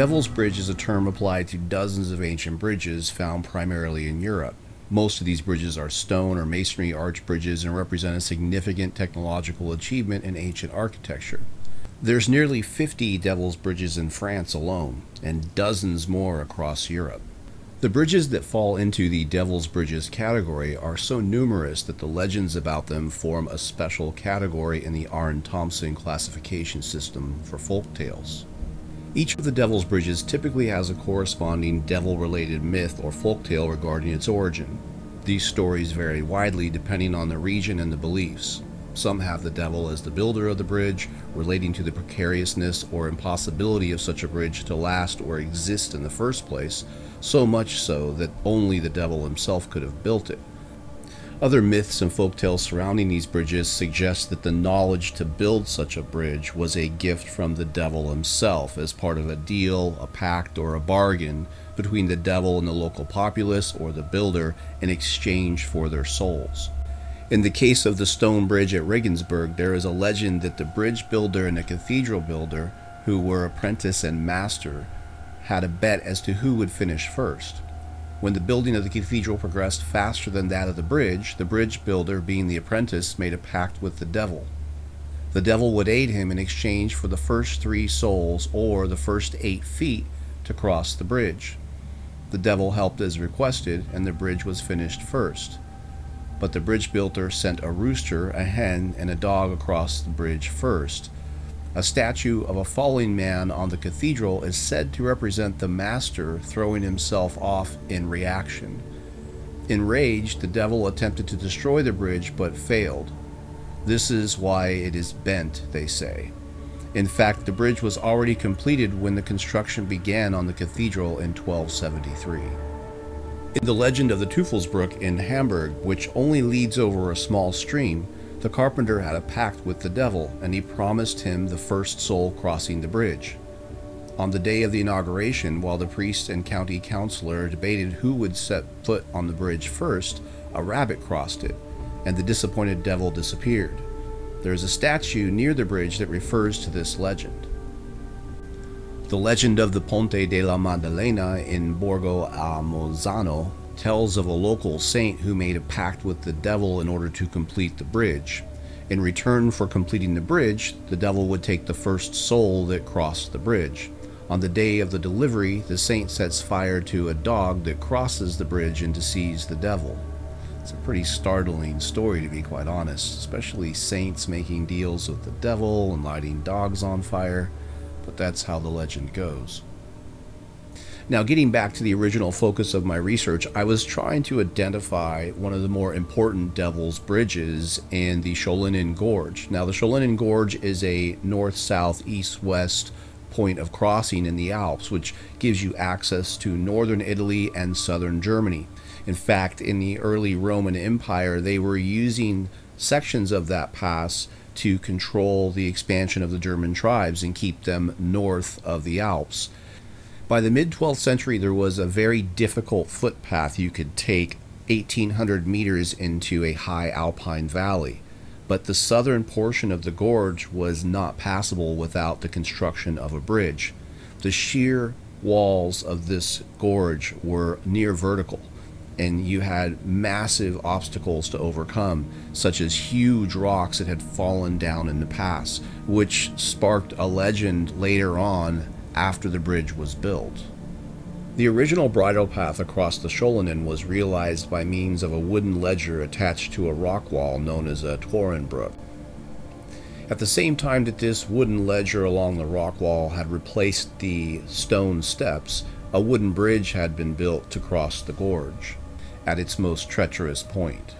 Devil's Bridge is a term applied to dozens of ancient bridges found primarily in Europe. Most of these bridges are stone or masonry arch bridges and represent a significant technological achievement in ancient architecture. There's nearly 50 Devil's Bridges in France alone, and dozens more across Europe. The bridges that fall into the Devil's Bridges category are so numerous that the legends about them form a special category in the Aarne Thompson classification system for folk tales. Each of the Devil's Bridges typically has a corresponding devil related myth or folktale regarding its origin. These stories vary widely depending on the region and the beliefs. Some have the devil as the builder of the bridge, relating to the precariousness or impossibility of such a bridge to last or exist in the first place, so much so that only the devil himself could have built it. Other myths and folktales surrounding these bridges suggest that the knowledge to build such a bridge was a gift from the devil himself as part of a deal, a pact, or a bargain between the devil and the local populace or the builder in exchange for their souls. In the case of the stone bridge at Regensburg, there is a legend that the bridge builder and the cathedral builder, who were apprentice and master, had a bet as to who would finish first. When the building of the cathedral progressed faster than that of the bridge, the bridge builder, being the apprentice, made a pact with the devil. The devil would aid him in exchange for the first three souls or the first eight feet to cross the bridge. The devil helped as requested, and the bridge was finished first. But the bridge builder sent a rooster, a hen, and a dog across the bridge first, a statue of a falling man on the cathedral is said to represent the master throwing himself off in reaction. Enraged, the devil attempted to destroy the bridge but failed. This is why it is bent, they say. In fact, the bridge was already completed when the construction began on the cathedral in 1273. In the legend of the Teufelsbrück in Hamburg, which only leads over a small stream, the carpenter had a pact with the devil, and he promised him the first soul crossing the bridge. On the day of the inauguration, while the priest and county councilor debated who would set foot on the bridge first, a rabbit crossed it, and the disappointed devil disappeared. There is a statue near the bridge that refers to this legend. The legend of the Ponte della Maddalena in Borgo a Mozzano tells of a local saint who made a pact with the devil in order to complete the bridge. In return for completing the bridge, the devil would take the first soul that crossed the bridge. On the day of the delivery, the saint sets fire to a dog that crosses the bridge and deceives the devil. It's a pretty startling story, to be quite honest, especially saints making deals with the devil and lighting dogs on fire, but that's how the legend goes. Now, getting back to the original focus of my research, I was trying to identify one of the more important Devil's Bridges in the Schöllenen Gorge. Now, the Schöllenen Gorge is a north, south, east, west point of crossing in the Alps, which gives you access to northern Italy and southern Germany. In fact, in the early Roman Empire, they were using sections of that pass to control the expansion of the German tribes and keep them north of the Alps. By the mid 12th century, there was a very difficult footpath you could take 1800 meters into a high alpine valley, but the southern portion of the gorge was not passable without the construction of a bridge. The sheer walls of this gorge were near vertical, and you had massive obstacles to overcome, such as huge rocks that had fallen down in the pass, which sparked a legend later on after the bridge was built. The original bridle path across the Schöllenen was realized by means of a wooden ledger attached to a rock wall known as a Torenbrück. At the same time that this wooden ledger along the rock wall had replaced the stone steps, a wooden bridge had been built to cross the gorge at its most treacherous point.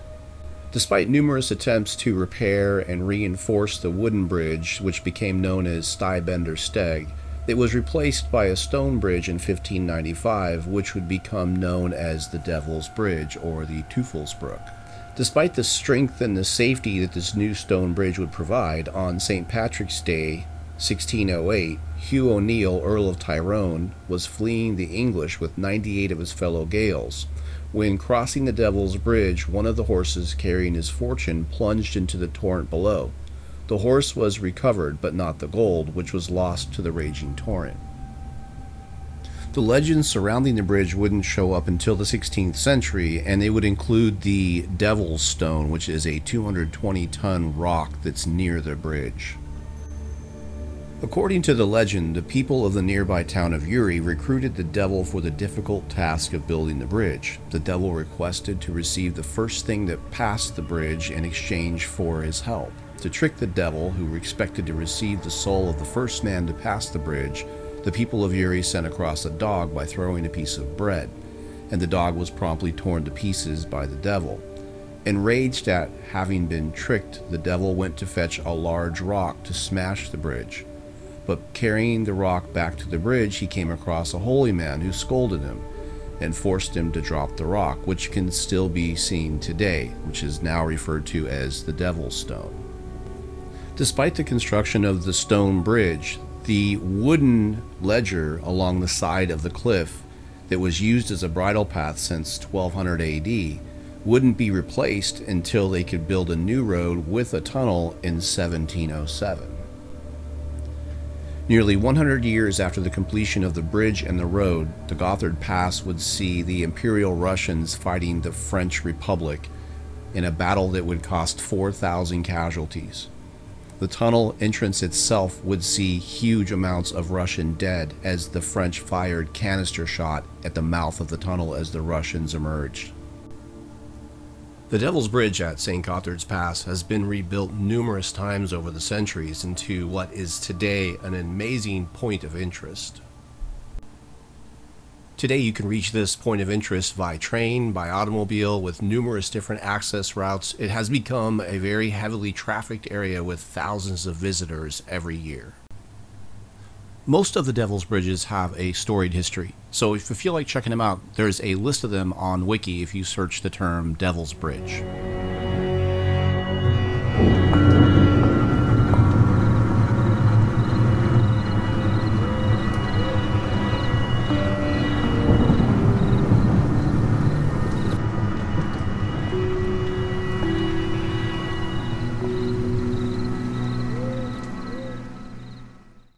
Despite numerous attempts to repair and reinforce the wooden bridge, which became known as Stiebender Steg, it was replaced by a stone bridge in 1595, which would become known as the Devil's Bridge or the Teufelsbruck. Despite the strength and the safety that this new stone bridge would provide, on St. Patrick's Day, 1608, Hugh O'Neill, Earl of Tyrone, was fleeing the English with 98 of his fellow Gaels. When crossing the Devil's Bridge, one of the horses carrying his fortune plunged into the torrent below. The horse was recovered, but not the gold, which was lost to the raging torrent. The legends surrounding the bridge wouldn't show up until the 16th century, and they would include the Devil's Stone, which is a 220 ton rock that's near the bridge. According to the legend, the people of the nearby town of Uri recruited the devil for the difficult task of building the bridge. The devil requested to receive the first thing that passed the bridge in exchange for his help. To trick the devil, who expected to receive the soul of the first man to pass the bridge, the people of Uri sent across a dog by throwing a piece of bread, and the dog was promptly torn to pieces by the devil. Enraged at having been tricked, the devil went to fetch a large rock to smash the bridge. But carrying the rock back to the bridge, he came across a holy man who scolded him and forced him to drop the rock, which can still be seen today, which is now referred to as the Devil's Stone. Despite the construction of the stone bridge, the wooden ledger along the side of the cliff that was used as a bridle path since 1200 AD wouldn't be replaced until they could build a new road with a tunnel in 1707. Nearly 100 years after the completion of the bridge and the road, the Gotthard Pass would see the Imperial Russians fighting the French Republic in a battle that would cost 4,000 casualties. The tunnel entrance itself would see huge amounts of Russian dead as the French fired canister shot at the mouth of the tunnel as the Russians emerged. The Devil's Bridge at St. Gotthard's Pass has been rebuilt numerous times over the centuries into what is today an amazing point of interest. Today, you can reach this point of interest by train, by automobile, with numerous different access routes. It has become a very heavily trafficked area with thousands of visitors every year. Most of the Devil's Bridges have a storied history, so if you feel like checking them out, there's a list of them on Wiki if you search the term Devil's Bridge.